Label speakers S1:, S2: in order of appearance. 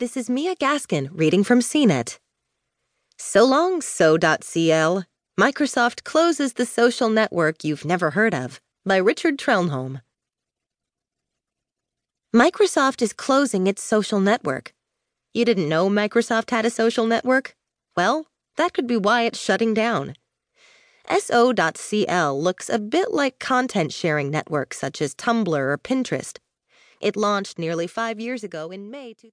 S1: This is Mia Gaskin reading from CNET. So long, so.cl. Microsoft closes the social network you've never heard of by Richard Trenholm. Microsoft is closing its social network. You didn't know Microsoft had a social network? Well, that could be why it's shutting down. SO.cl looks a bit like content sharing networks such as Tumblr or Pinterest. It launched nearly five years ago in May 2000.